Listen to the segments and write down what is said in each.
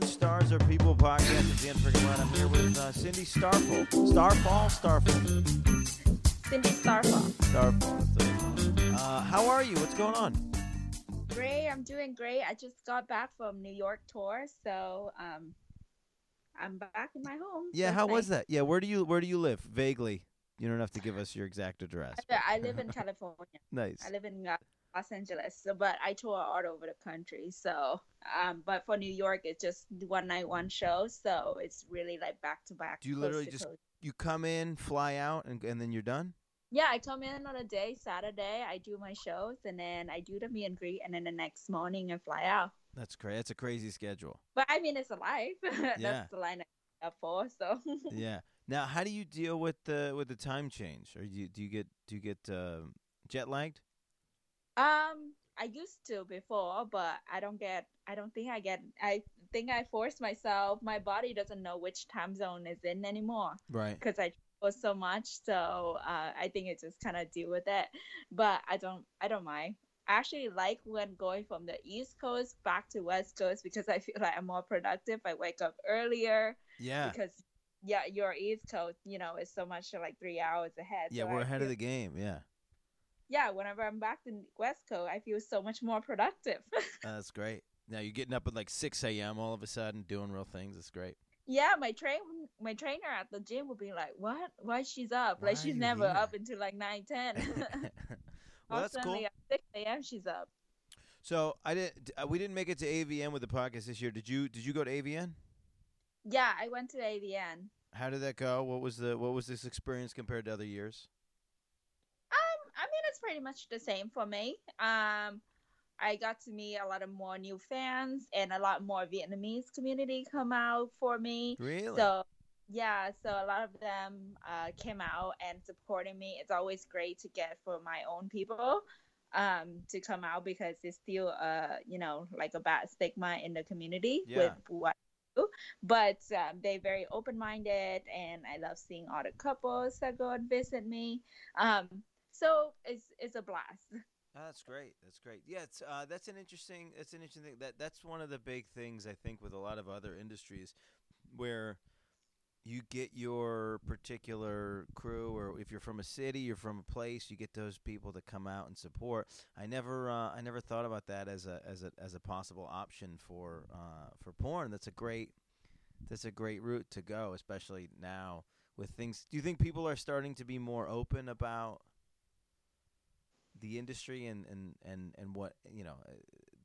Porn Stars Are People podcast. It's Dan right. I'm here with uh, Cindy Starfall. Starfall? Starfall. Cindy Starfall. Starfall. Uh, how are you? What's going on? Great. I'm doing great. I just got back from New York tour, so um, I'm back in my home. Yeah, so how it's was that? Yeah, where do you where do you live? Vaguely. You don't have to give us your exact address. I live in California. Nice. I live in uh, Los Angeles, so but I tour all over the country. So, um, but for New York, it's just one night, one show. So it's really like back to back. Do you literally just- coast. You come in, fly out, and, and then you're done? Yeah, I come in on a day, Saturday. I do my shows, and then I do the meet and greet, and then the next morning I fly out. That's crazy. That's a crazy schedule. But I mean, it's a life. Yeah. That's the line I up for. So. yeah. Now, how do you deal with the with the time change? Or do you do you get do you get uh, jet lagged? Um, I used to before, but I don't get. I don't think I get. I think I force myself. My body doesn't know which time zone is in anymore Right. because I travel so much. So uh, I think it just kind of deal with it. But I don't. I don't mind. I actually like when going from the East Coast back to West Coast because I feel like I'm more productive. I wake up earlier Yeah. because yeah, your East Coast, you know, is so much like three hours ahead. Yeah, So we're I ahead feel- of the game. Yeah. Yeah, whenever I'm back in West Coast, I feel so much more productive. Uh, that's great. Now you're getting up at like 6 a.m. all of a sudden, doing real things. It's great. yeah, my train my trainer at the gym would be like, "What? Why she's up? Why like she's never here?" up until like nine ten. well, that's cool. At six a.m. she's up. So I didn't. Uh, we didn't make it to AVN with the podcast this year. Did you? Did you go to AVN? Yeah, I went to AVN. How did that go? What was the What was this experience compared to other years? It's pretty much the same for me. Um, I got to meet a lot of more new fans and a lot more Vietnamese community come out for me. Really? So yeah, so a lot of them uh, came out and supporting me. It's always great to get for my own people um, to come out because it's still uh you know like a bad stigma in the community Yeah. with what. I do. But um, they're very open minded, and I love seeing all the couples that go and visit me. Um, so it's it's a blast. Oh, that's great. That's great. Yeah, it's uh, that's an interesting. That's an interesting thing. That that's one of the big things I think with a lot of other industries, where you get your particular crew, or if you're from a city, you're from a place, you get those people to come out and support. I never, uh, I never thought about that as a as a as a possible option for uh, for porn. That's a great. That's a great route to go, especially now with things. Do you think people are starting to be more open about? The industry and and and and what you know uh,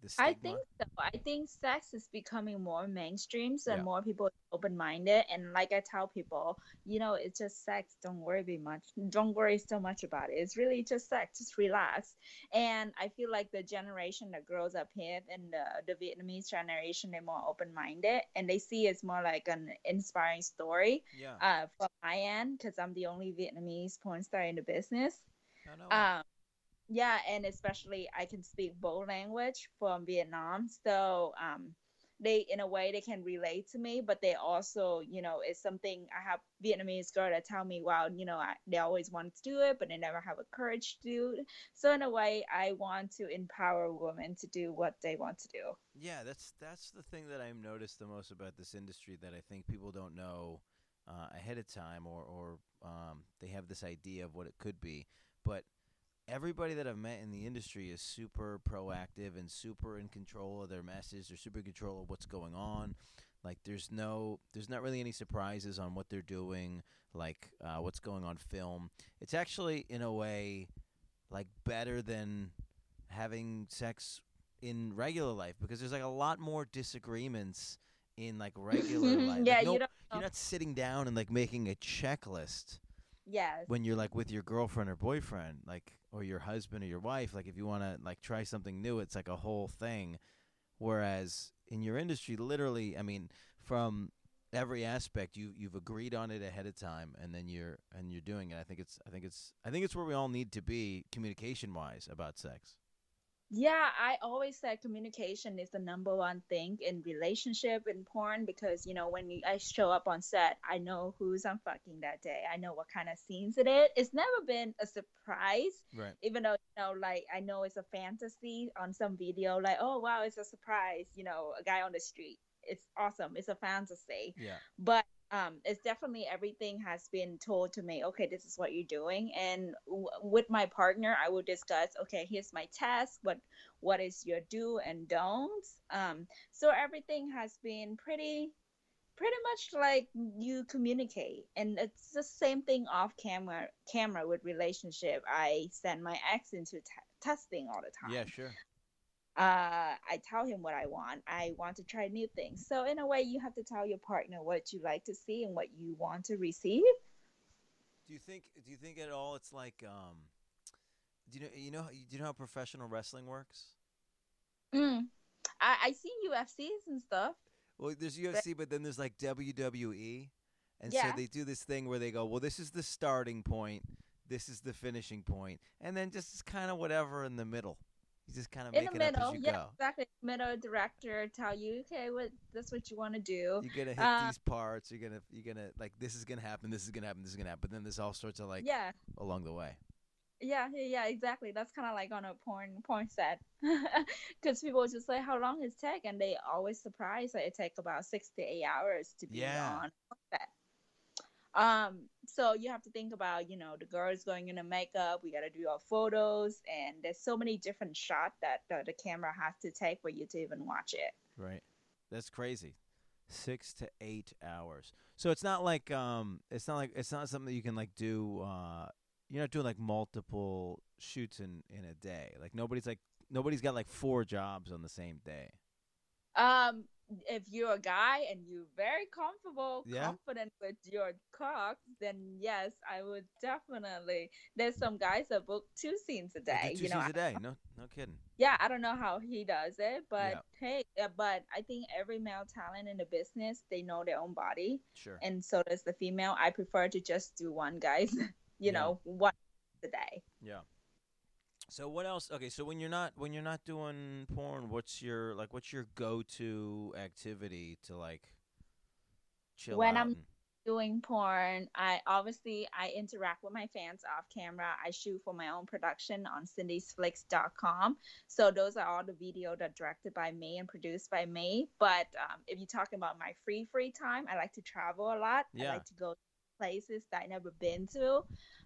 the stigma? I think so. I think sex is becoming more mainstream, so Yeah. more people open minded. And like I tell people, you know, it's just sex. Don't worry be much. Don't worry so much about it. It's really just sex. Just relax. And I feel like the generation that grows up here and the, the Vietnamese generation, they're more open minded, and they see it's more like an inspiring story. yeah Uh, from my end, because I'm the only Vietnamese porn star in the business. no, no. Um, yeah, and especially I can speak both language from Vietnam, so um, they in a way they can relate to me, but they also, you know, it's something I have Vietnamese girl that tell me, well, you know, I, they always want to do it, but they never have a courage to do it. So in a way, I want to empower women to do what they want to do. yeah that's that's the thing that i've noticed the most about this industry that i think people don't know uh, ahead of time or or um, they have this idea of what it could be but everybody that i've met in the industry is super proactive and super in control of their message they're super in control of what's going on like there's no there's not really any surprises on what they're doing like uh, what's going on film it's actually in a way like better than having sex in regular life because there's like a lot more disagreements in like regular life. Like, yeah, no- you don't. you're not sitting down and like making a checklist Yes. when you're like with your girlfriend or boyfriend, like or your husband or your wife. Like if you want to like try something new, it's like a whole thing. Whereas in your industry, literally, I mean, from every aspect, you you've agreed on it ahead of time, and then you're and you're doing it. I think it's I think it's I think it's where we all need to be communication wise about sex. Yeah, I always said communication is the number one thing in relationship in porn because you know when you, I show up on set, I know who's I'm fucking that day. I know what kind of scenes it is. It's never been a surprise, Right. even though you know, like I know it's a fantasy on some video, like oh wow, it's a surprise. You know, a guy on the street. it's awesome. It's a fantasy. Yeah. But um, it's definitely everything has been told to me. Okay, this is what you're doing, and w- with my partner, I will discuss. Okay, here's my task. What what is your do and don'ts? Um, so everything has been pretty pretty much like you communicate and it's the same thing off camera camera with relationship i send my ex into t- testing all the time Yeah, sure. Uh, I tell him what I want. I want to try new things. So in a way, you have to tell your partner what you like to see and what you want to receive. Do you think? Do you think at all? It's like, um, do you know? You know? Do you know how professional wrestling works? Mm. I I see UFCs and stuff. Well, there's UFC, but then there's like WWE, and so they do this thing where they go, "Well, this is the starting point, this is the finishing and then just kind of whatever in the middle. You just kind of In the it up middle, as you yeah, go. exactly. Middle director tell you, okay, what that's what you want to do. You're gonna hit Uh, these parts. You're gonna, you're gonna like this is gonna happen. This is gonna happen. This is gonna happen. But then there's all sorts of like yeah, along the way. yeah, yeah, yeah, exactly. That's kind of like on a porn porn set, because people just say how long it take, and they always surprised that it take about six to eight hours to be Yeah. on set. Um, so you have to think about, you know, the girls going into makeup. We got to do our photos, and there's so many different shots that the, the camera has to take for you to even watch it. Right. That's crazy. Six to eight hours. So it's not like um, it's not like it's not something that you can like do. Uh, you're not doing like multiple shoots in in a day. Like nobody's like nobody's got like four jobs on the same day. Um, if you're a guy and you're very comfortable, Yeah. confident with your cock, then yes, I would definitely. There's some guys that book two scenes a day. two you know, scenes a day. No, no kidding. yeah, I don't know how he does it, but Yeah. hey, uh, but I think every male talent in the business they know their own body, Sure. and so does the female. I prefer to just do one, guys. you Yeah. know, one a day. Yeah. So what else? Okay, so when you're not when you're not doing porn, what's your like what's your go to activity to like chill When out? I'm- and- doing porn i obviously i interact with my fans off camera i shoot for my own production on cindysflicks.com so those are all the video that directed by me and produced by me but um, if you're talking about my free free time i like to travel a lot Yeah. i like to go places that i never been to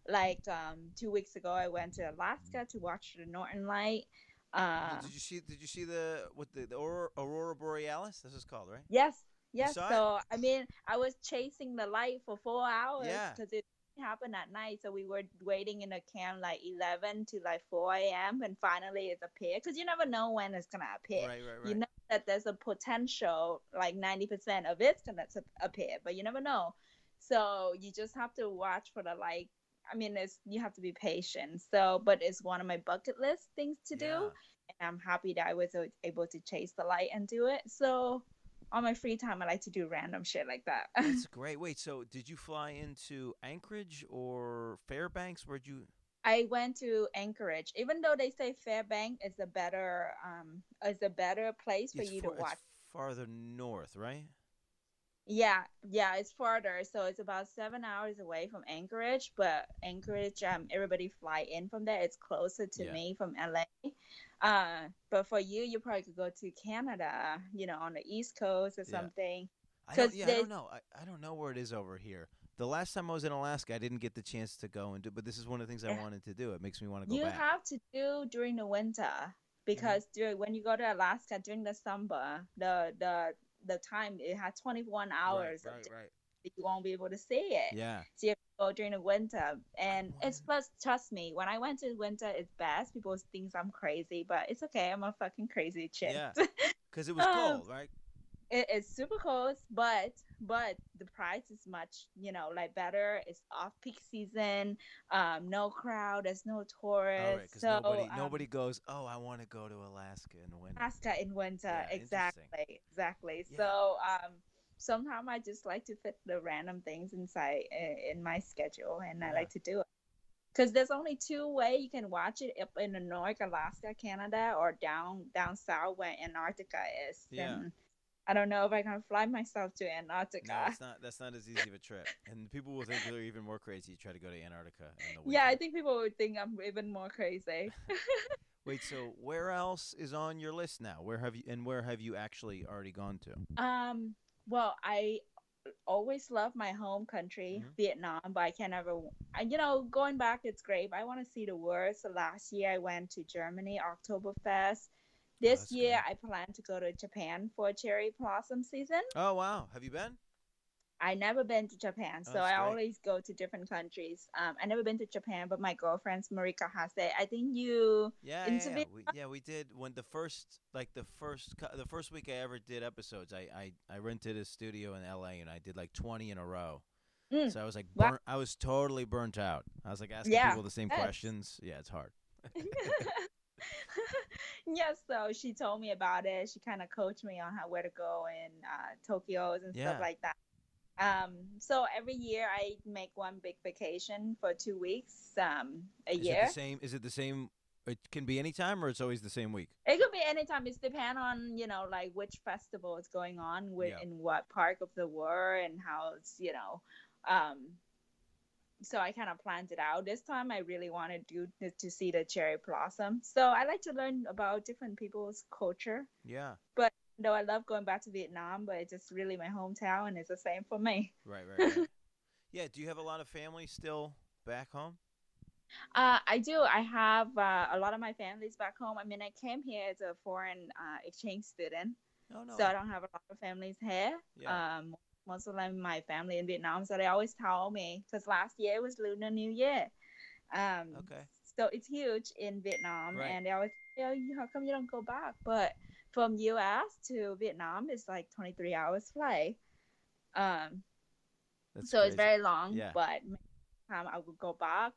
like um, two weeks ago i went to alaska to watch the northern light uh, did you see did you see the what the, the aurora, aurora borealis? This is called, right? Yes, yes. saw it? So I mean, I was chasing the light for four hours Yeah. because it happened at night. So we were waiting in the camp like eleven to like four a.m. and finally it appeared. Because you never know when it's gonna appear. Right, right, right. You know that there's a potential like ninety percent of it's gonna appear, but you never know. So you just have to watch for the like. I mean, it's you have to be patient. So, but it's one of my bucket list things to do and I'm happy that I was able to chase the light and do it. So on my free time, I like to do random shit like that. That's great. Wait, so did you fly into Anchorage or Fairbanks? Where'd you? I went to Anchorage, even though they say Fairbank is a better um is a better place for it's you far- to watch. farther north, right? Yeah, yeah, it's farther, so it's about seven hours away from Anchorage. But Anchorage, um, everybody fly in from there. It's closer to Yeah. me from LA. Uh, but for you, you probably could go to Canada, you know, on the East Coast or Yeah. something. I don't, yeah, I don't know. I, I don't know where it is over here. The last time I was in Alaska, I didn't get the chance to go and do. But this is one of the things I wanted to do. It makes me want to go you back. have to do during the winter because during when you go to Alaska during the summer, the the the time it had 21 hours right, right, right. you won't be able to see it. Yeah, So you have to go during the winter, and it's plus trust me, when I went to winter, it's best. People think I'm crazy, but it's okay. I'm a fucking crazy chick. Yeah. because it was Um, cold, right? It, it's super close, but but the price is much you know like better. It's off peak season, um, no crowd, there's no All tourists. right, because so nobody um, nobody goes. Oh, I want to go to Alaska in winter. Alaska in winter, Yeah, exactly, exactly. Yeah. So um, sometimes I just like to fit the random things inside in my schedule, and I like to do it. Because there's only two way you can watch it up in the North, Alaska, Canada, or down down south where Antarctica is. Yeah. And I don't know if I can fly myself to Antarctica. No, it's not. That's not as easy of a trip, and people will think you're even more crazy. You try to go to Antarctica in the winter. yeah, I think people would think I'm even more crazy. Wait, so where else is on your list now? Where have you and where have you actually already gone to? Um, well, I always love my home country, Mhm. Vietnam, but I can never, I- you know, going back, it's great. But I want to see the world. So last year I went to Germany, Oktoberfest. This that's year great. I plan to go to Japan for cherry blossom season. Oh wow, have you been? I never been to Japan, Oh, so that's I great. always go to different countries. Um, I never been to Japan, but my girlfriend's Marika Hase. I think you Yeah, yeah, yeah. We, yeah, we did when the first like the first the first week I ever did episodes. I I, I rented a studio in L.A. and I did like twenty in a row. Mm. So I was like, Wow. burnt, I was totally burnt out. I was like asking Yeah, people the same yes. questions. Yeah, it's hard. yes, so she told me about it. She kind of coached me on how where to go in uh, Tokyo's and Yeah. stuff like that. Um, so every year I make one big vacation for two weeks, um, a Is year. it the same? Is it the same? It can be any time, or it's always the same week. It could be anytime. It's depend on you know like which festival is going on, with Yeah. in what part of the world, and how it's you know. Um, so I kind of planned it out. This time I really wanted to to, to see the cherry blossom. So I like to learn about different people's culture. Yeah, But Though I love going back to Vietnam, but it's just really my hometown, and it's the same for me. right, right, right. yeah. Do you have a lot of family still back home? Uh, I do. I have uh, a lot of my families back home. I mean, I came here as a foreign uh, exchange student. No, no. so I don't have a lot of families here. Yeah. Um, most of them my family in Vietnam, so they always tell me because last year was Lunar New Year. Um, Okay. so it's huge in Vietnam, Right. and they always say, "Oh, you- how come you don't go back?" But from U.S. to Vietnam, it's like 23 hours flight. Um, That's so it's very long. Yeah. But maybe time I will go back.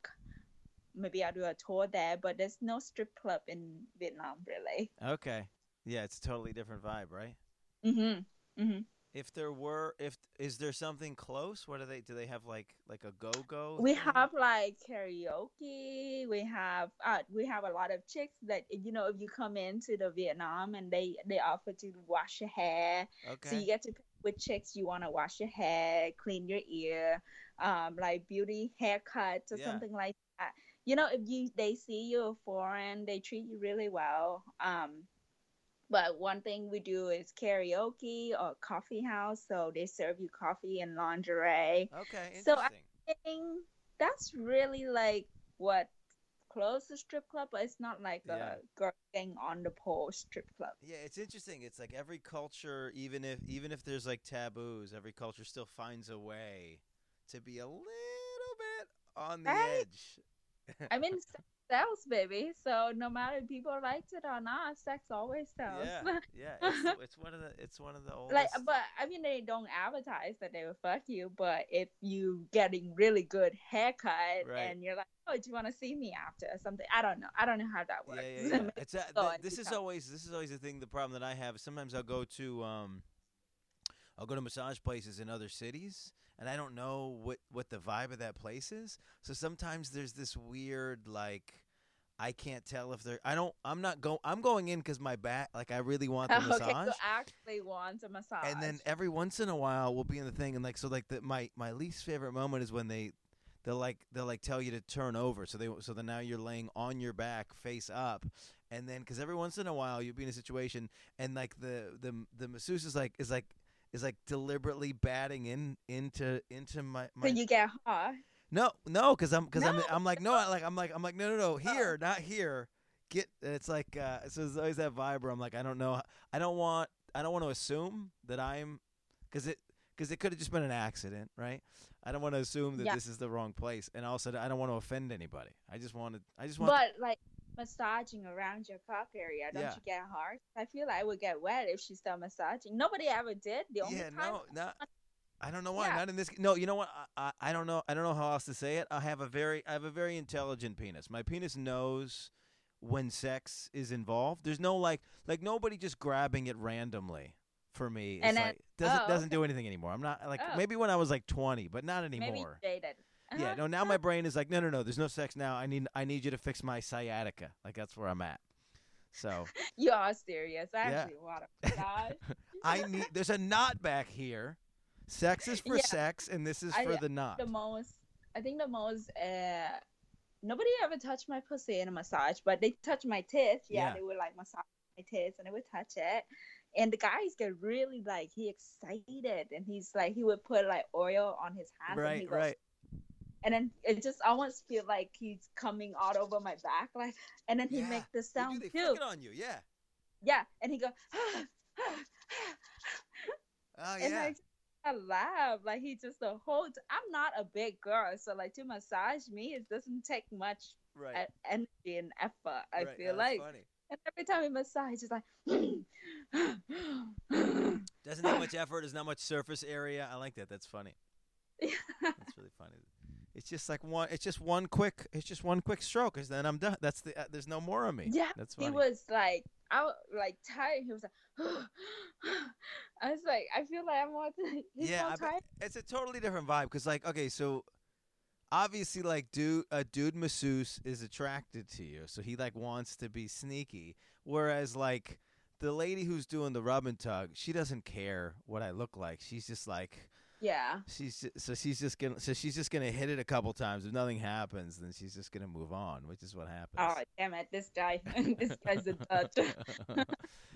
Maybe I'll do a tour there, but there's no strip club in Vietnam really. Okay. Yeah, it's a totally different vibe, right? Mm-hmm. Mm Mhm. If there were, if is there something close? What do they? Do they have like like a go go? we have like karaoke we have uh, we have a lot of chicks that you know if you come into the vietnam and they they offer to wash your hair Okay. so you get to pick which chicks you want to wash your hair clean your ear um like beauty haircuts or Yeah. something like that you know if you they see you're foreign they treat you really well um but one thing we do is karaoke or coffee house so they serve you coffee and lingerie okay. So I- think that's really like what close to strip club, but it's not like Yeah. a girl getting on the pole strip club. Yeah, it's interesting. It's like every culture, even if even if there's like taboos, every culture still finds a way to be a little bit on the edge. I mean, sells, baby. So no matter if people liked it or not, sex always sells. Yeah, yeah. It's, it's one of the it's one of the oldest. like, but I mean, they don't advertise that they will fuck you. But if you getting really good haircut Right. and you're like, oh, do you want to see me after or something? I don't know. I don't know how that works. yeah, yeah. It's a, th- this is always this is always the thing. The problem that I have. Sometimes I'll go to um, I'll go to massage places in other cities, and I don't know what what the vibe of that place is. So sometimes there's this weird like. I can't tell if they're. I don't. I'm not going. I'm going in because my back. Like I really want the okay, massage. so actually want a massage. and then every once in a while we'll be in the thing and like so like the my my least favorite moment is when they they'll like they'll like tell you to turn over so they so then now you're laying on your back face up and then because every once in a while you'll be in a situation and like the the the masseuse is like is like is like deliberately batting in into into my, my so you get hard. No no because i'm because No, i'm i'm like no I- like i'm like i'm like no no no here not here get it's like uh so there's always that vibe where i'm like i don't know i don't want i don't want to assume that i'm because it because it could have just been an accident right i don't want to assume that Yeah. this is the wrong place and also i don't want to offend anybody i just want to i just want But like massaging around your cock area, don't Yeah. you get hard? I feel like I would get wet if she started massaging. Nobody ever did. The only yeah time no not I don't know why. Yeah. Not in this. No, you know what? I, I I don't know. I don't know how else to say it. I have a very I have a very intelligent penis. My penis knows when sex is involved. There's no like like nobody just grabbing it randomly. For me, it's And then- like doesn't oh, doesn't do anything anymore. I'm not like Oh. maybe when I was like 20, but not maybe anymore. jaded. Yeah, Uh-huh. no. Now my brain is like, no, no, no. There's no sex now. I need I need you to fix my sciatica. Like that's where I'm at. So You are serious. I Yeah. actually want to. I need. There's a knot back here. Sex is for Yeah. sex, and this is I- for the knot. the most, I think the most uh, nobody ever touched my pussy in a massage, but they touch my tits. Yeah, Yeah. they would like massage my tits and they would touch it. And the guys get really like he excited and he's like he would put like oil on his hands and he Right, goes, right. and then it just almost feel like he's coming all over my back like and then he Yeah, make the They do, sound they too. on you. Yeah. Yeah, and he go Oh yeah. I just I laugh like he just the whole t- I'm not a big girl, so like to massage me it doesn't take much right. energy and effort. I right. feel No, like, funny. and every time he massage, it's like, Doesn't take much effort. There's not much surface area. I like that. That's funny. That's really funny. It's just like one. It's just one quick. It's just one quick stroke, and then I'm done. That's the. Uh, there's no more of me. yeah. That's He was like, I was like tired. He was like, I was like, I feel like I'm more. He's yeah, more I bet- tired. it's a totally different vibe. Cause like, okay, so obviously, like, dude, a dude masseuse is attracted to you, so he like wants to be sneaky. Whereas like the lady who's doing the rub and tug, she doesn't care what I look like. She's just like. Yeah. She's so she's just gonna so she's just gonna hit it a couple times. If nothing happens, then she's just gonna move on, which is what happens. Oh damn it! This guy, this guy's a dud.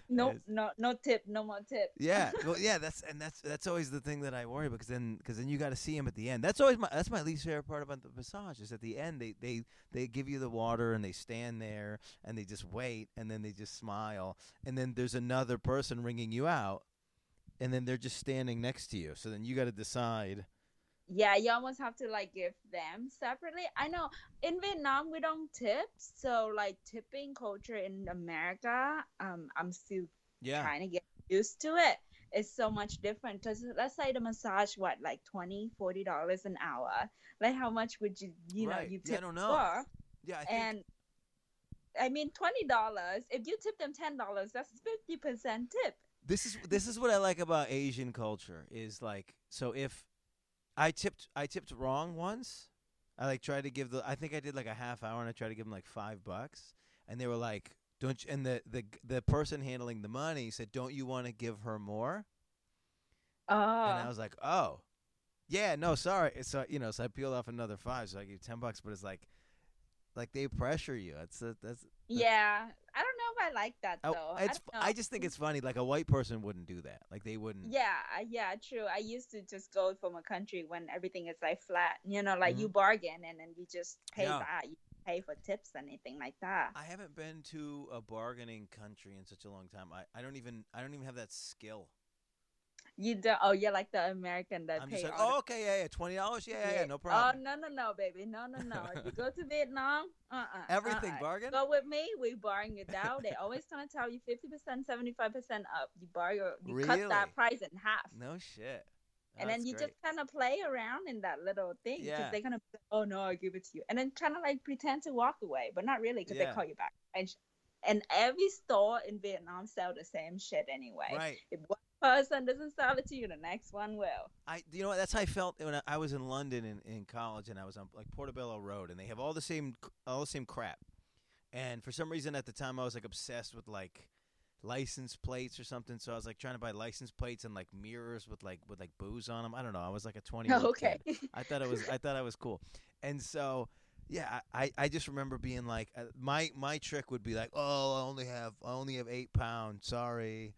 no, Yes. no, no tip, no more tip. yeah, well, yeah, that's and that's that's always the thing that I worry about because then because then you got to see him at the end. That's always my that's my least favorite part about the massage is at the end they they they give you the water and they stand there and they just wait and then they just smile and then there's another person ringing you out and then they're just standing next to you. So then you got to decide. Yeah, you almost have to like give them separately. I know in Vietnam we don't tip, so like tipping culture in America, um, I'm still Yeah, trying to get used to it. It's so much different because let's say the massage, what like 20 dollars an hour. Like how much would you you Right. know you Yeah, I tip don't know. for? yeah. I think, And I mean twenty dollars. If you tip them ten dollars, that's fifty percent tip. This is this is what I like about Asian culture is like so if I tipped I tipped wrong once, I like tried to give the I think I did like a half hour and I tried to give them like five bucks and they were like don't you, and the the the person handling the money said don't you want to give her more? And I Oh, was like oh yeah no sorry. So uh, you know so I peeled off another five so I gave ten bucks but it's like like they pressure you. Uh, that's a, that's yeah. I don't if I like that oh, though. I, it's don't I just think it's funny like a white person wouldn't do that like they wouldn't Yeah, yeah, true. I used to just go from a country when everything is like flat, you know, like you bargain and then you just pay Mm-hmm. Yeah. that. You pay for tips, and anything like that. I haven't been to a bargaining country in such a long time. I, I don't even I don't even have that skill. You don't. Oh, you're like the American that I'm pay. just like, oh okay, yeah, yeah, twenty dollars, yeah, yeah, yeah, no problem. Oh no, no, no, baby, no, no, no. if you go to Vietnam, uh, uh Everything uh-uh. bargain. Go with me. We bargain it down. They always gonna tell you fifty percent, seventy five percent up. You bargain. You cut that price in half. No shit. and then you great. just kind of play around in that little thing because Yeah. they're gonna be, oh no i give it to you and then kind of like pretend to walk away but not really because Yeah. they call you back and, and every store in vietnam sell the same shit anyway right. if one person doesn't sell it to you the next one will I you know what that's how I felt when I, I was in London in, in college and I was on like Portobello Road and they have all the same all the same crap. And for some reason at the time I was like obsessed with like license plates or something so I was like trying to buy license plates and like mirrors with like with like booze on them. I don't know. I was like a 20 year old okay I thought it was I thought I was cool, and so yeah, I, I I just remember being like uh, my my trick would be like oh I only have I only have eight pounds sorry,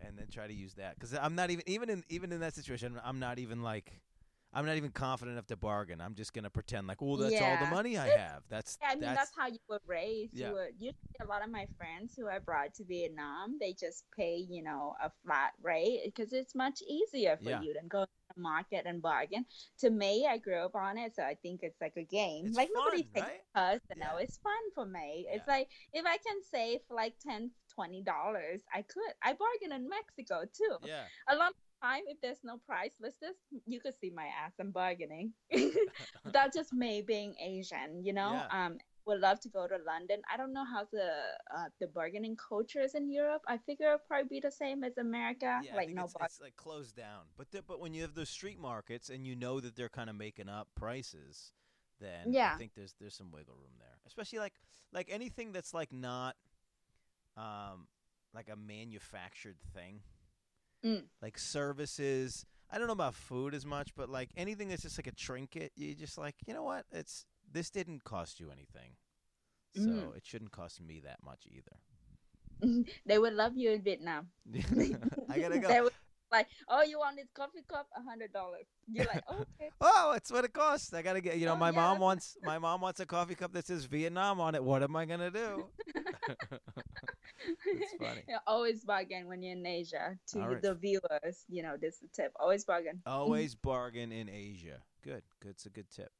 and then try to use that because I'm not even even in even in that situation I'm not even like I'm not even confident enough to bargain. I'm just gonna pretend like oh that's all the money I have. That's Yeah, I mean that's, that's, how you were raised. Yeah. You were usually a lot of my friends who I brought to Vietnam, they just pay, you know, a flat rate because it's much easier for Yeah. you than go to the market and bargain. To me, I grew up on it, so I think it's like a game. It's like nobody takes right? us, you know, it's fun for me. It's like if I can save like 10 20 dollars, I could. I bargain in Mexico too. yeah A lot of time if there's no price listed, you could see my ass. I'm bargaining. that's just me being Asian, you know. Yeah. Um, would love to go to London. I don't know how the uh, the bargaining culture is in Europe. I figure it'll probably be the same as America. yeah, like no it's, bar- it's like closed down. But the, but when you have those street markets and you know that they're kind of making up prices, then yeah. I think there's there's some wiggle room there. Especially like like anything that's like not um like a manufactured thing. Mm. Like services. I don't know about food as much, but like anything that's just like a trinket, you just like, you know what? It's this didn't cost you anything, so Mhm. it shouldn't cost me that much either. they would love you in Vietnam. I gotta go. they would like, oh, you want this coffee cup? A hundred dollars. You're like, okay. Oh, it's what it costs. I gotta get. You know, Oh, my yeah, mom wants my mom wants a coffee cup that says Vietnam on it. What am I gonna do? It's funny. You always bargain when you're in Asia. To right. the viewers, you know, this is the tip. Always bargain. Always bargain in Asia. Good. Good. It's a good tip.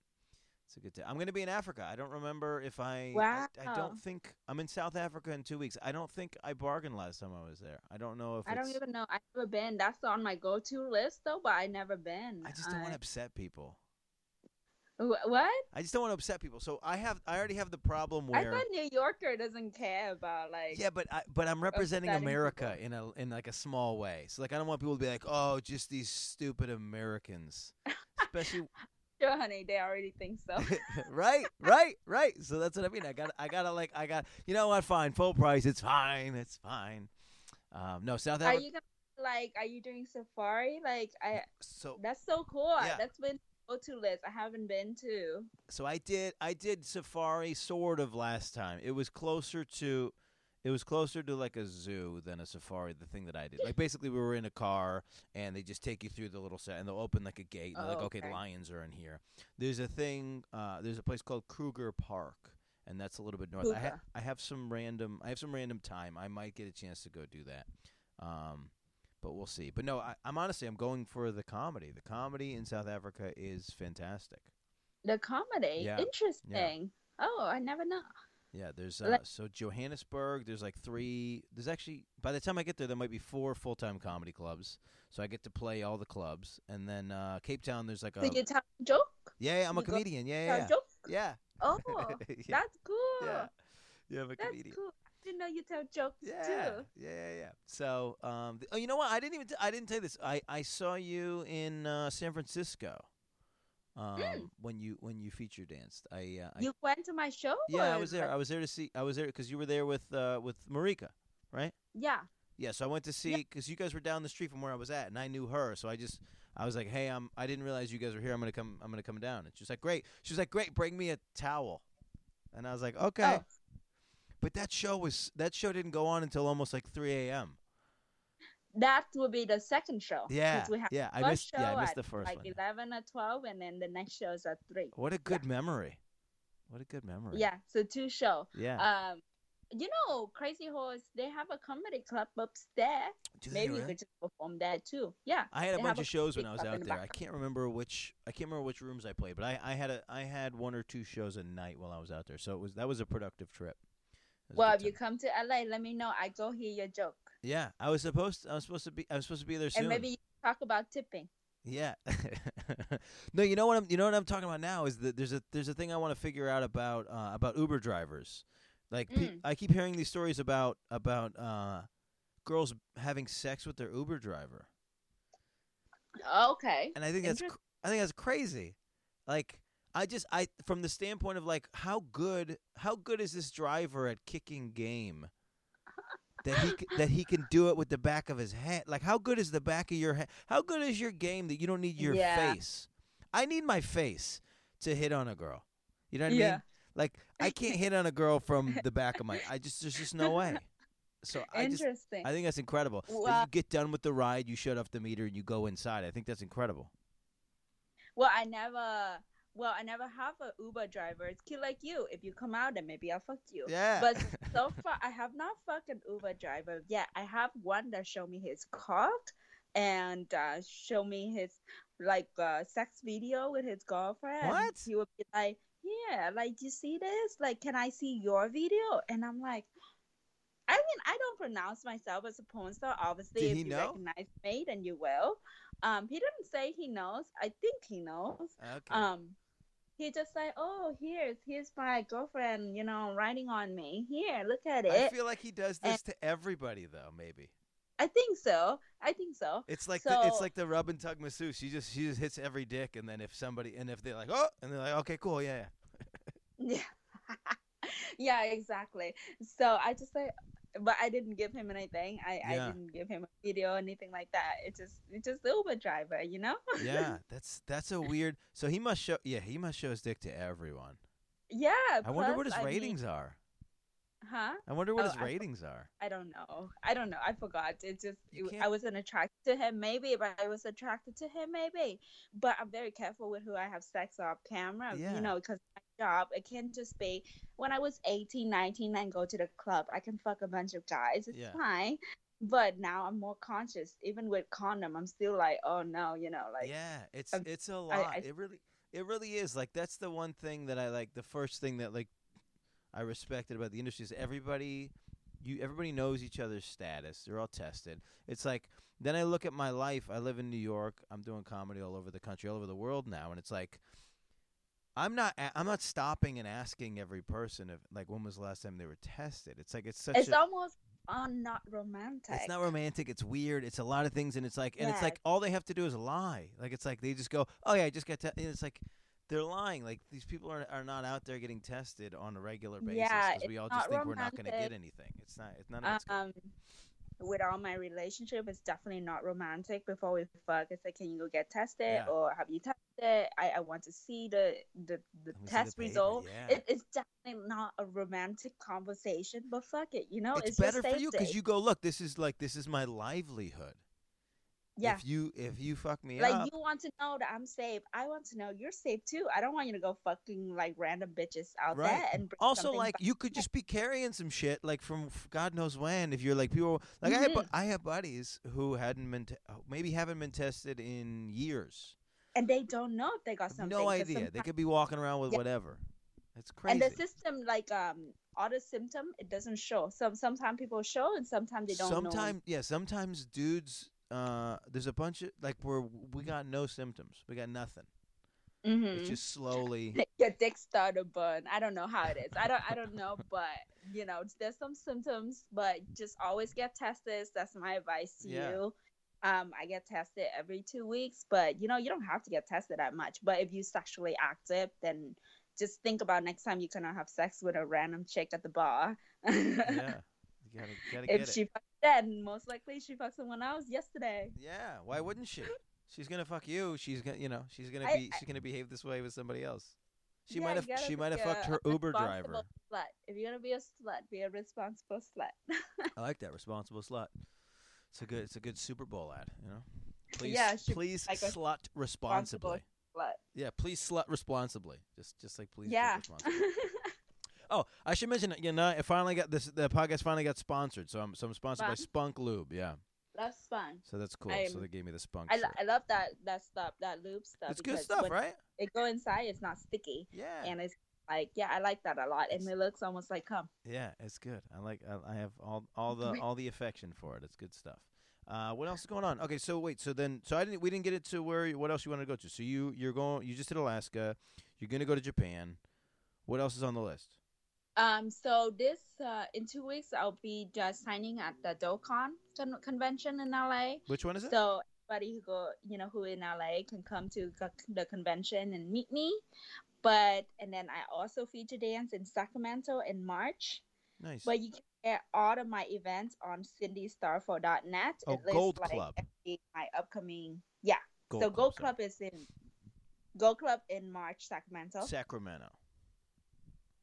It's a good tip. I'm going to be in Africa. I don't remember if I, I. I don't think I'm in South Africa in two weeks. I don't think I bargained last time I was there. I don't know if I don't even know. I've never been. That's on my go-to list though, but I never been. I just don't want to upset people. What? I just don't want to upset people. So I have. I already have the problem where I thought New Yorker doesn't care about like. Yeah, but I, but I'm representing America people. in a in like a small way. So like I don't want people to be like, oh, just these stupid Americans, especially Sure, honey. They already think so. right, right, right. So that's what I mean. I got, I gotta like, I got. You know what? Fine, full price. It's fine. It's fine. Um, no, South Are Africa. you gonna like? Are you doing safari? Like, I. So That's so cool. Yeah. That's been go-to list. I haven't been to. so I did I did safari sort of last time. It was closer to it was closer to like a zoo than a safari. The thing that I did, like basically, we were in a car and they just take you through the little set and they'll open like a gate and they're like, Oh, okay, the okay. lions are in here. There's a thing. Uh, there's a place called Kruger Park. And that's a little bit north. I, ha- I have some random. I have some random time. I might get a chance to go do that. Um, but we'll see. But no, I, I'm honestly I'm going for the comedy. The comedy in South Africa is fantastic. The comedy. Yeah, Interesting. Oh, I never know. Yeah, there's uh, so Johannesburg. There's like three. There's actually by the time I get there, there might be four full time comedy clubs. So I get to play all the clubs, and then uh, Cape Town. There's like a So you tell joke? yeah, yeah, I'm a you comedian. Yeah, yeah, yeah. joke? yeah. Oh, yeah. that's cool. yeah, yeah, I'm a That's comedian. cool. I didn't know you tell jokes Yeah, too. yeah, yeah, yeah. So, um, th- oh, you know what? I didn't even. T- I didn't tell you this. I I saw you in uh, San Francisco. Um, when you when you feature danced, I, uh, I. You went to my show? yeah, I was there. I was there to see. I was there because you were there with uh with Marika, right? yeah. Yeah, so I went to see because you guys were down the street from where I was at, and I knew her, so I just I was like, "Hey, I'm I didn't realize you guys were here. I'm gonna come. I'm gonna come down." And she was like, "Great." She was like, "Great, bring me a towel," and I was like, "Okay." Oh, But that show was that show didn't go on until almost like 3 a.m. that will be the second show. Yeah, yeah, I missed. Yeah, I missed the first like one. 11 or 12, and then the next show is at 3. What a good memory. What a good memory. Yeah, so two show. Yeah. Um, you know, Crazy Horse, they have a comedy club upstairs. Do Maybe you could just perform there too. Yeah. I had a bunch of shows when I was out the there. I can't remember which I can't remember which rooms I played, but I, I had a I had one or two shows a night while I was out there. So it was that was a productive trip. It was a Well, if you come to LA, let me know. I go hear your joke, Yeah, I was supposed To, I was supposed to be I was supposed to be there soon. and maybe you talk about tipping. Yeah. no, you know what I'm you know what I'm talking about now is that there's a there's a thing I want to figure out about uh, about Uber drivers. Like pe- Mm. I keep hearing these stories about about uh, girls having sex with their Uber driver. Okay. And I think that's cr- I think that's crazy. Like I just I from the standpoint of like how good how good is this driver at kicking game? That he that he can do it with the back of his head. Like how good is the back of your head? How good is your game that you don't need your Yeah. face? I need my face to hit on a girl. You know what I mean? Like I can't hit on a girl from the back of my. I just there's just no way. So I just Interesting. I think that's incredible. that you get done with the ride, you shut off the meter, and you go inside. I think that's incredible. Well, I never. Well, I never have a Uber driver. It's kid like you. If you come out, then maybe I'll fuck you. Yeah. But so far, I have not fucked an Uber driver yet. I have one that show me his cock and uh, show me his like uh, sex video with his girlfriend. What? He would be like, "Yeah, like you see this? Like, can I see your video?" And I'm like. I mean, I don't pronounce myself as a porn star. Obviously, Did if he you know? recognize me, then you will. Um, he didn't say he knows. I think he knows. Okay. Um, he just like, oh, here's here's my girlfriend, you know, writing on me. Here, look at it. I feel like he does this to everybody, though. Maybe I think so. I think so. it's like the, it's like the rub and tug masseuse. She just she just hits every dick, and then if somebody and if they're like oh, and they're like okay, cool, yeah, yeah. Yeah. yeah, exactly. So I just like, but I didn't give him anything. I, I didn't give him a video or anything like that. It's just it's just the Uber driver, you know. yeah, that's that's a weird. So he must show. Yeah, he must show his dick to everyone. Yeah. I wonder what his I mean- ratings are. Huh? I wonder what Oh, his I- ratings are. I don't know. I don't know. I forgot. It just it, I wasn't attracted to him. Maybe but I was attracted to him, maybe. But I'm very careful with who I have sex off camera. Yeah. You know, because my job it can't just be when I was 18, 19, and go to the club. I can fuck a bunch of guys. It's Yeah. fine. But now I'm more conscious. Even with condom, I'm still like, oh no, you know, like yeah, it's um, it's a lot. I- it really it really is. Like that's the one thing that I like. The first thing that like I respected about the industry is everybody you everybody knows each other's status. They're all tested. It's like then I look at my life. I live in New York. I'm doing comedy all over the country, all over the world now, and it's like I'm not I'm not stopping and asking every person if like when was the last time they were tested. It's like it's such it's a almost on not romantic. it's not romantic. It's weird. It's a lot of things, and it's like, and it's like all they have to do is lie. Like it's like they just go, "Oh yeah, I just got." Te-. and It's like they're lying. Like these people are are not out there getting tested on a regular basis Yeah, because we all just not think we're not going to get anything. It's not. It's none of it's good. um with all my relationship it's definitely not romantic before we fuck it's like can you go get tested Yeah. or have you tested I, I want to see the the, the I the test result yeah. it, it's definitely not a romantic conversation but fuck it you know it's, it's, better for you because you go, look, this is like this is my livelihood. Yeah If you if you fuck me like up, like you want to know that I'm safe. I want to know you're safe too. I don't want you to go fucking like random bitches out Right. there and also like back. you could just be carrying some shit like from God knows when. If you're like people like I have. I have buddies who hadn't been t- maybe haven't been tested in years. and they don't know if they got something. no idea. They could be walking around with Yeah. whatever. It's crazy. And the system, like um, all the symptom, it doesn't show. Some sometimes people show, and sometimes they don't sometimes, yeah, sometimes dudes. Uh, there's a bunch of like where we got no symptoms. We got nothing. hmm It's just slowly. Your dick start to burn. I don't know how it is. I don't. I don't know, but you know, there's some symptoms. But just always get tested. That's my advice to Yeah. you. Um, I get tested every two weeks, but you know, you don't have to get tested that much. But if you sexually active, then just think about next time you're gonna have sex with a random chick at the bar. yeah, you gotta gotta get if it. Then most likely she fucked someone else yesterday. Yeah, why wouldn't she? She's gonna fuck you. She's gonna, you know, she's gonna I- be, she's gonna behave this way with somebody else. She Yeah, might have, she might have fucked her Uber driver. Slut. If you're gonna be a slut, be a responsible slut. I like that responsible slut. It's a good, it's a good Super Bowl ad, you know. Please, Yeah, please like slut responsibly. slut. Yeah, please slut responsibly. Just, just like please. Yeah. Oh, I should mention, you know, I finally got this. The podcast finally got sponsored, so I'm, so I'm sponsored by Spunk Lube. Yeah, That's fun. so that's cool. so I'm- they gave me the Spunk. I, lo- I love that that stuff, that lube stuff. it's good stuff, right? It go inside, it's not sticky, Yeah. and it's like yeah, I like that a lot, and it looks almost like cum. Yeah, it's good. I like. I, I have all all the all the affection for it. It's good stuff. Uh, what else is going on? Okay, so wait. So then, so I didn't. We didn't get it to where. What else you want to go to? So you you're going. You just did Alaska. You're gonna go to Japan. What else is on the list? Um, so this uh, in two weeks, I'll be just signing at the DoCon con- convention in LA. Which one is it? So anybody who go, you know, who in LA can come to the convention and meet me. But and then I also feature dance in Sacramento in March. nice. But you can get all of my events on cindystarfall.net. Oh, It Gold like, Club. My upcoming, yeah. Gold so Gold sorry. Club is in Gold Club in March, Sacramento. Sacramento.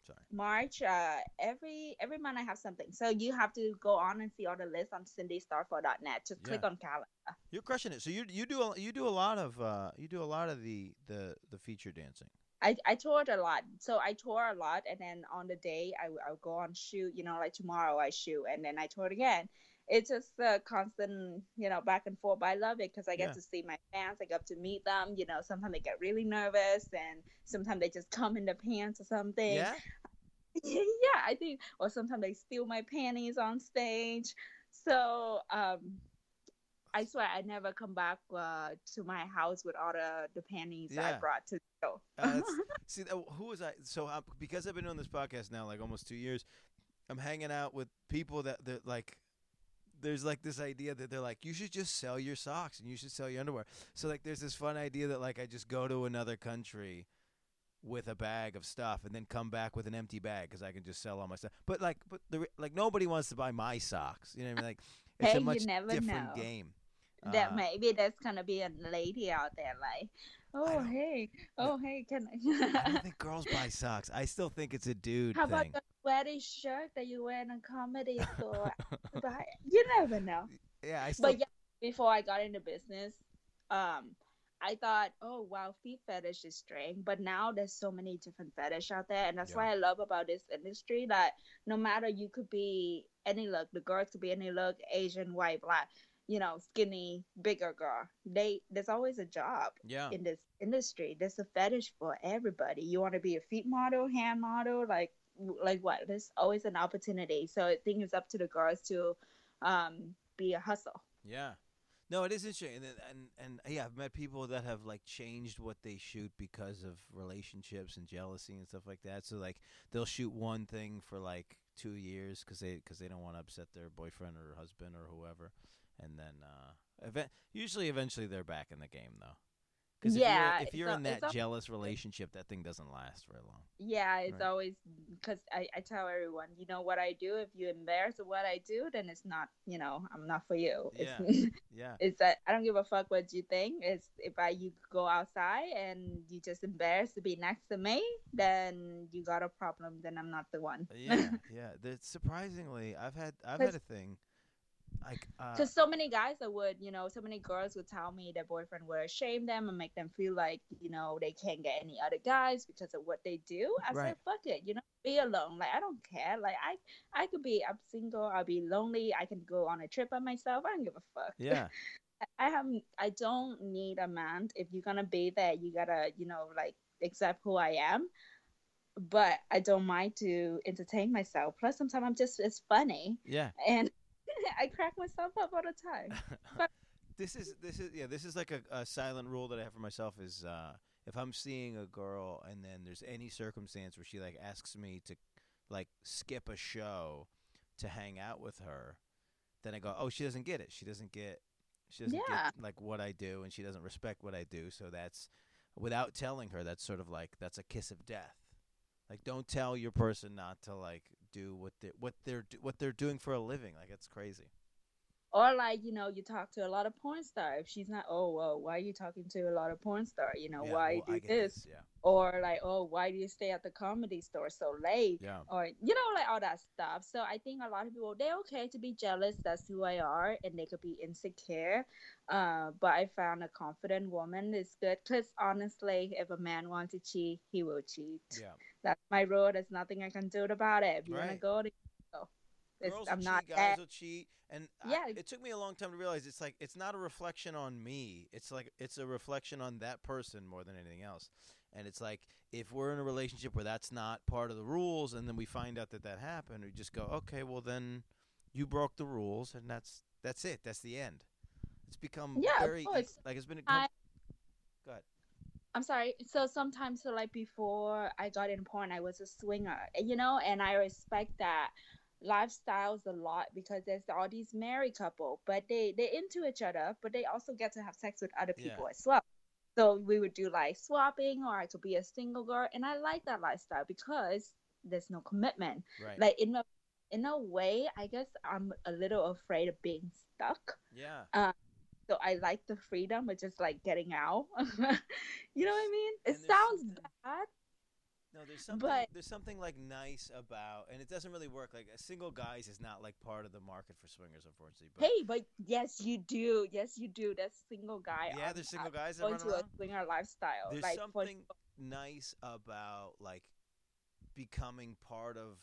Sorry. March, uh, every every month I have something. So you have to go on and see all the lists on cindystarfall.net. Just click on calendar. You're crushing it. So you you do a, you do a lot of uh you do a lot of the the the feature dancing. I, I toured a lot. So I tour a lot, and then on the day I I'll go on shoot. You know, like tomorrow I shoot, and then I tour again. It's just a constant, you know, back and forth. But I love it because I get Yeah. to see my fans. I get to meet them. You know, sometimes they get really nervous, and sometimes they just come in the pants or something. Yeah. yeah, I think, or sometimes they steal my panties on stage. So, um, I swear I never come back uh, to my house with all the, the panties I brought to the show. Uh, see, uh, who was I? So uh, because I've been doing this podcast now like almost two years, I'm hanging out with people that that like. There's like this idea that they're like, you should just sell your socks and you should sell your underwear. So like, there's this fun idea that like I just go to another country with a bag of stuff and then come back with an empty bag because I can just sell all my stuff. But like, but the, like nobody wants to buy my socks. You know what I mean? Like, it's Hey, a you much never different know. game. that Uh, maybe there's gonna be a lady out there like, oh hey, oh hey, can I I? don't think girls buy socks. I still think it's a dude How about sweaty shirt that you wear in a comedy store? But you never know. yeah, I still. But yeah, before I got into business, um, I thought, oh wow, feet fetish is strange. But now there's so many different fetish out there, and that's Yeah. why I love about this industry that no matter you could be any look, the girls could be any look, Asian, white, black, you know, skinny, bigger girl. They there's always a job yeah. in this industry. There's a fetish for everybody. You want to be a feet model, hand model, like like what? There's always an opportunity. So I think it's up to the girls to um, be a hustle. Yeah. No, it is interesting, and, and and yeah, I've met people that have like changed what they shoot because of relationships and jealousy and stuff like that. So like they'll shoot one thing for like two years because they because they don't want to upset their boyfriend or husband or whoever, and then uh, event usually eventually they're back in the game though. Because Yeah, if you're, if you're in that jealous relationship, that thing doesn't last very long. Yeah, it's Right. always because I, I tell everyone, you know what I do. If you embarrass what I do, then it's not, you know, I'm not for you. It's, Yeah. it's that I don't give a fuck what you think. It's if I you go outside and you just embarrassed to be next to me, then you got a problem. Then I'm not the one. yeah, yeah. That's surprisingly, I've had I've had a thing like uh, Because so many guys that would, you know, so many girls would tell me their boyfriend would shame them and make them feel like, you know, they can't get any other guys because of what they do. I Right. said, fuck it, you know, be alone. Like I don't care. Like I, I could be, I'm single. I'll be lonely. I can go on a trip by myself. I don't give a fuck. yeah. I have, I don't need a man. If you're gonna be there, you gotta, you know, like accept who I am. But I don't mind to entertain myself. Plus, sometimes I'm just, it's funny, Yeah. and I crack myself up all the time. But- this is this is yeah this is like a, a silent rule that I have for myself is uh, if I'm seeing a girl and then there's any circumstance where she like asks me to like skip a show to hang out with her, then I go oh she doesn't get it she doesn't get she doesn't Yeah. get like what I do and she doesn't respect what I do so that's without telling her that's sort of like that's a kiss of death. Like don't tell your person not to like do what they what they're what they're doing for a living. Like it's crazy. or like you know you talk to a lot of porn star if she's not oh well why are you talking to a lot of porn star you know Yeah, why well, do get this Yeah. or like oh why do you stay at the comedy store so late Yeah. or you know like all that stuff so i think a lot of people they're okay to be jealous that's who i are and they could be insecure uh, but i found a confident woman is good because honestly if a man wants to cheat he will cheat Yeah. That's my rule there's nothing i can do about it if you wanna go then go It's- Girls i'm will not cheat, guys will cheat, and I- Yeah. it took me a long time to realize it's like it's not a reflection on me. It's like it's a reflection on that person more than anything else. And it's like if we're in a relationship where that's not part of the rules, and then we find out that that happened, we just go, okay, well then you broke the rules, and that's that's it. That's the end. It's become Yeah, very course. like it's been. A, I- Go ahead. I'm sorry. So sometimes, so like before I got in porn, I was a swinger, you know, and I respect that lifestyles a lot because there's all these married couple, but they they into each other, but they also get to have sex with other Yeah. people as well. So we would do like swapping, or I could be a single girl, and I like that lifestyle because there's no commitment. Right. Like in a in a way, I guess I'm a little afraid of being stuck. yeah. Uh, So I like the freedom of just like getting out. you know what I mean? It sounds something- bad. No, there's something. But- there's something like nice about, and it doesn't really work. Like a single guys is not like part of the market for swingers, unfortunately. But Hey, but yes, you do. Yes, you do. That's single guy. yeah, there's single uh, guys that going to a swinger lifestyle. There's like for- something nice about like becoming part of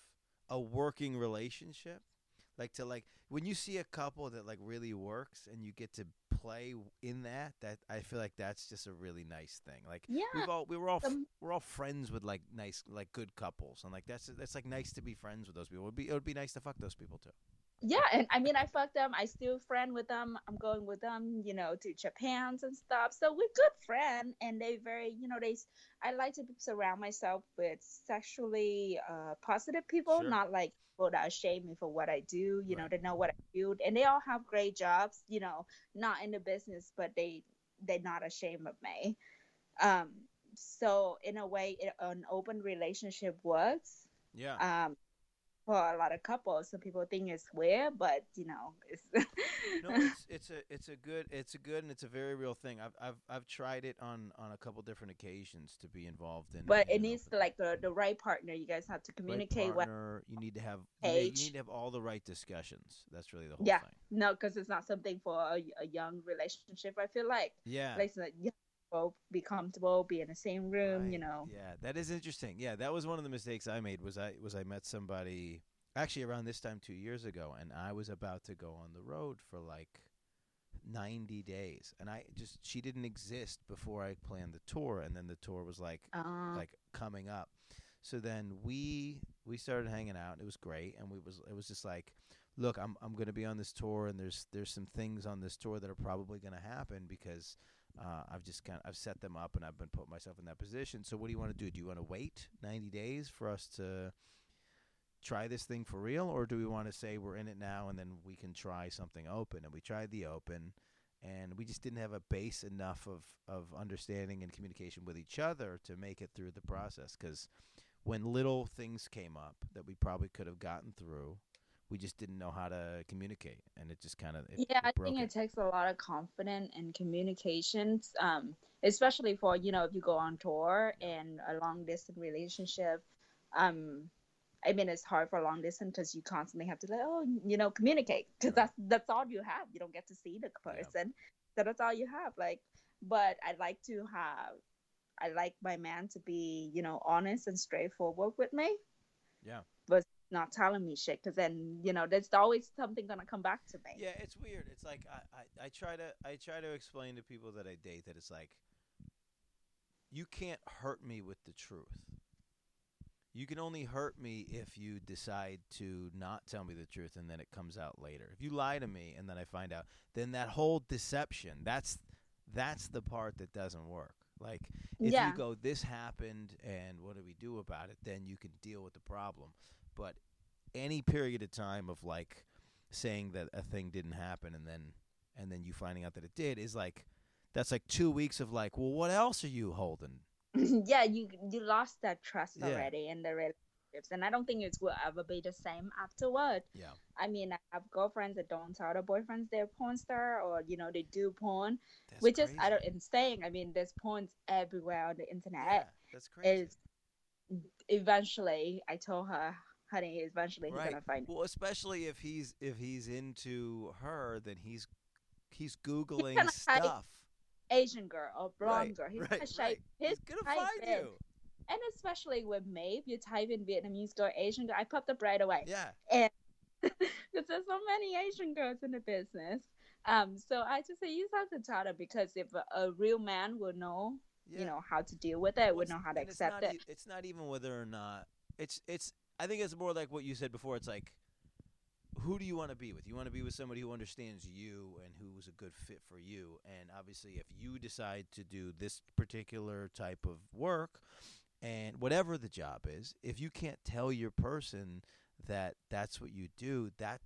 a working relationship. Like to like when you see a couple that like really works and you get to play in that, that I feel like that's just a really nice thing. Like yeah, we've all we were all f- some- we're all friends with like nice like good couples and like that's that's like nice to be friends with those people. It would be it would be nice to fuck those people too. yeah. And I mean, I fuck them. I still friend with them. I'm going with them, you know, to Japan's and stuff. So we're good friend, and they very, you know, they. I like to surround myself with sexually uh, positive people, Sure. not like people that shame me for what I do. You know, Right. they know what I do, and they all have great jobs. You know, not in the business, but they they're not ashamed of me. Um, so in a way, it, an open relationship works. Yeah. Um, for a lot of couples. Some people think it's weird, but you know, it's no, it's, it's a it's a good it's a good and it's a very real thing. I've I've I've tried it on on a couple different occasions to be involved in. but it needs like the, the right partner. You guys have to right communicate what partner, you need to have you need, you need to have all the right discussions. That's really the whole Yeah. thing. no, because it's not something for a, a young relationship. I feel like Yeah. like young people be comfortable, be in the same room. You know, Yeah, that is interesting. Yeah, that was one of the mistakes I made. Was I was I met somebody actually around this time two years ago, and I was about to go on the road for like ninety days, and I just she didn't exist before I planned the tour, and then the tour was like uh, like coming up. So then we we started hanging out. And it was great, and we was it was just like, look, I'm I'm gonna be on this tour, and there's there's some things on this tour that are probably gonna happen because uh, I've just kind of I've set them up, and I've been putting myself in that position. So what do you want to do? Do you want to wait 90 days for us to try this thing for real, or do we want to say we're in it now and then we can try something open? And we tried the open. And we just didn't have a base enough of, of understanding and communication with each other to make it through the process. Because when little things came up that we probably could have gotten through, we just didn't know how to communicate, and it just kind of yeah, I think it. it takes a lot of confidence and communications, um, especially for you know if you go on tour and a long distance relationship. Um, I mean, it's hard for long distance because you constantly have to like, oh, you know, communicate because Right. that's that's all you have. You don't get to see the Yeah. person, so that's all you have. Like, but I like to have, I like my man to be, you know, honest and straightforward with me. Yeah. Not telling me shit because then you know there's always something gonna come back to me. Yeah, it's weird. It's like I, I, I try to I try to explain to people that I date that it's like you can't hurt me with the truth. You can only hurt me if you decide to not tell me the truth and then it comes out later. If you lie to me and then I find out, then that whole deception, that's that's the part that doesn't work. Like if Yeah. you go this happened and what do we do about it, then you can deal with the problem. But any period of time of like saying that a thing didn't happen and then and then you finding out that it did is like that's like 2 weeks of like, well what else are you holding? yeah, you you lost that trust Yeah. already in the relationships, and I don't think it will ever be the same afterward. Yeah. I mean, I have girlfriends that don't tell their boyfriends they're porn star, or you know they do porn, That's which is I don't. In saying, I mean, there's porns everywhere on the Yeah, internet. that's crazy. Is eventually, I told her, honey, eventually he's Right. gonna find. Well, especially if he's if he's into her, then he's he's googling gonna stuff. Asian girl or blonde Right, girl. He's right, gonna right. shape He's gonna find in. you. and especially with Maeve, you type in Vietnamese girl, Asian girl, I popped up right away. Yeah. because there's so many Asian girls in the business. Um, so I just say use have to tell them because if a, a real man will know, Yeah. you know, how to deal with it, Well, would know how to and accept not it. it's not even whether or not it's it's. I think it's more like what you said before. It's like, who do you want to be with? You want to be with somebody who understands you and who's a good fit for you. And obviously, if you decide to do this particular type of work, and whatever the job is, if you can't tell your person that that's what you do, that,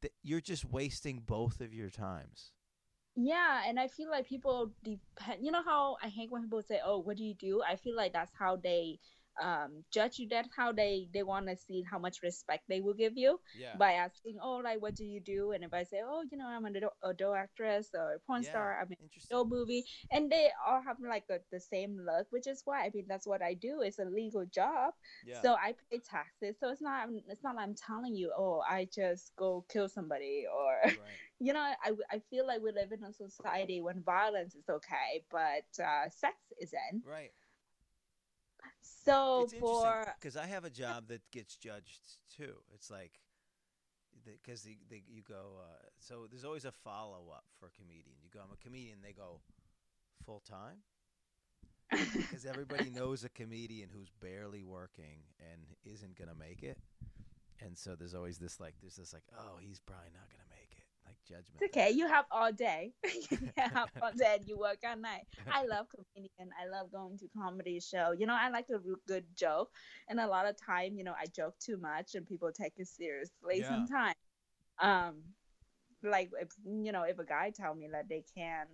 that you're just wasting both of your times. Yeah, and I feel like people depend. You know how I hate when people say, "Oh, what do you do?" I feel like that's how they um, judge you. That's how they they want to see how much respect they will give you Yeah. by asking, "Oh, like what do you do?" And if I say, "Oh, you know, I'm an adult, adult actress or a porn yeah. star," I'm in Interesting. a movie, and they all have like a, the same look, which is why I mean that's what I do. It's a legal job, Yeah. so I pay taxes. So it's not it's not like I'm telling you, "Oh, I just go kill somebody," or right. you know, I, I feel like we live in a society when violence is okay, but uh, sex isn't. Right. So it's for because I have a job that gets judged too. It's like because the, the, you go uh, so there's always a follow up for a comedian. You go, I'm a comedian. They go full time because everybody knows a comedian who's barely working and isn't gonna make it. And so there's always this like there's this like oh he's probably not gonna make it like judgment. it's okay, you have all day. you have all day. and You work at night. I love comedian. I love going to comedy show. You know, I like a good joke, and a lot of time, you know, I joke too much, and people take it seriously Yeah. sometimes. Um, like if you know, if a guy tell me that they can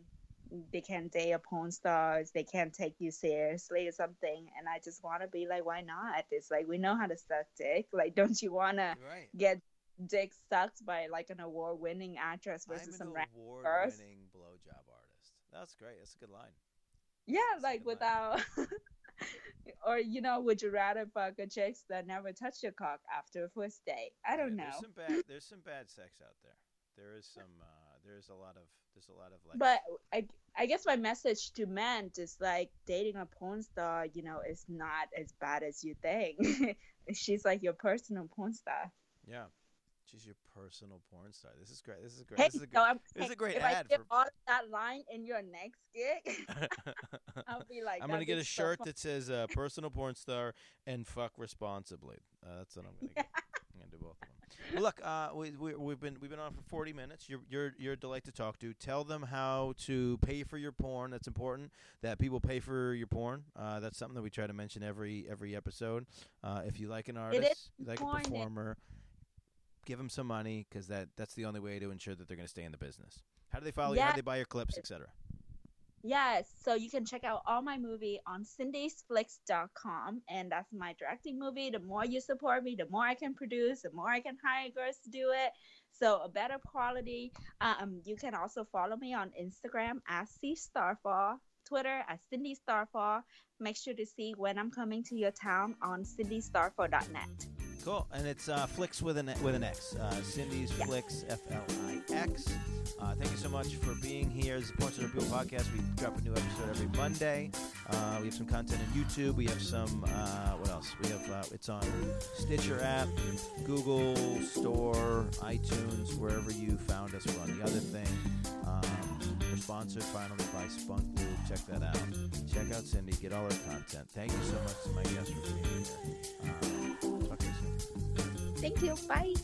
they can't date a porn stars, they can't take you seriously or something. And I just want to be like, why not? It's like we know how to suck dick. Like, don't you want to Right. get dick sucked by like an award-winning actress versus some award-winning blowjob artist. That's great. That's a good line. Yeah, That's like without. or you know, would you rather fuck a chick that never touched your cock after a first date? I don't Yeah, know. There's some bad. There's some bad sex out there. There is some. Uh, there's a lot of. There's a lot of like. But I, I guess my message to men is like dating a porn star, you know, is not as bad as you think. She's like your personal porn star. yeah, she's your personal porn star. This is great. This is great. Hey, this is a so. I'm, this is a great if ad I get for- all that line in your next gig, I'll be like, I'm gonna get a so shirt fun." that says uh, "personal porn star" and "fuck responsibly." Uh, that's what I'm gonna get. I'm gonna do both of them. Well, look, uh, we, we, we've been we've been on for 40 minutes. You're you're you're a delight to talk to. Tell them how to pay for your porn. That's important. That people pay for your porn. Uh, that's something that we try to mention every every episode. Uh, if you like an artist, you like a performer, give them some money because that that's the only way to ensure that they're going to stay in the business. How do they follow you? How do they buy your clips, etc. Yes, so you can check out all my movie on cindysflix.com, and that's my directing movie. The more you support me, the more I can produce, the more I can hire girls to do it. So a better quality. Um, you can also follow me on Instagram at C Starfall, Twitter at Cindy Starfall. Make sure to see when I'm coming to your town on cindystarfall.net. Cool, and it's uh, Flicks with an with an X. Uh, Cindy's Yeah. Flicks F L I X. Uh, thank you so much for being here. This is the Porn Center People podcast. We drop a new episode every Monday. Uh, we have some content on YouTube. We have some. Uh, what else? We have. Uh, it's on Stitcher app, Google Store, iTunes, wherever you found us. We're on the other thing. Um, we're sponsored finally by Spunk Lube. Check that out. Check out Cindy. Get all her content. Thank you so much to my guests for being here. Um, Thank you. Bye.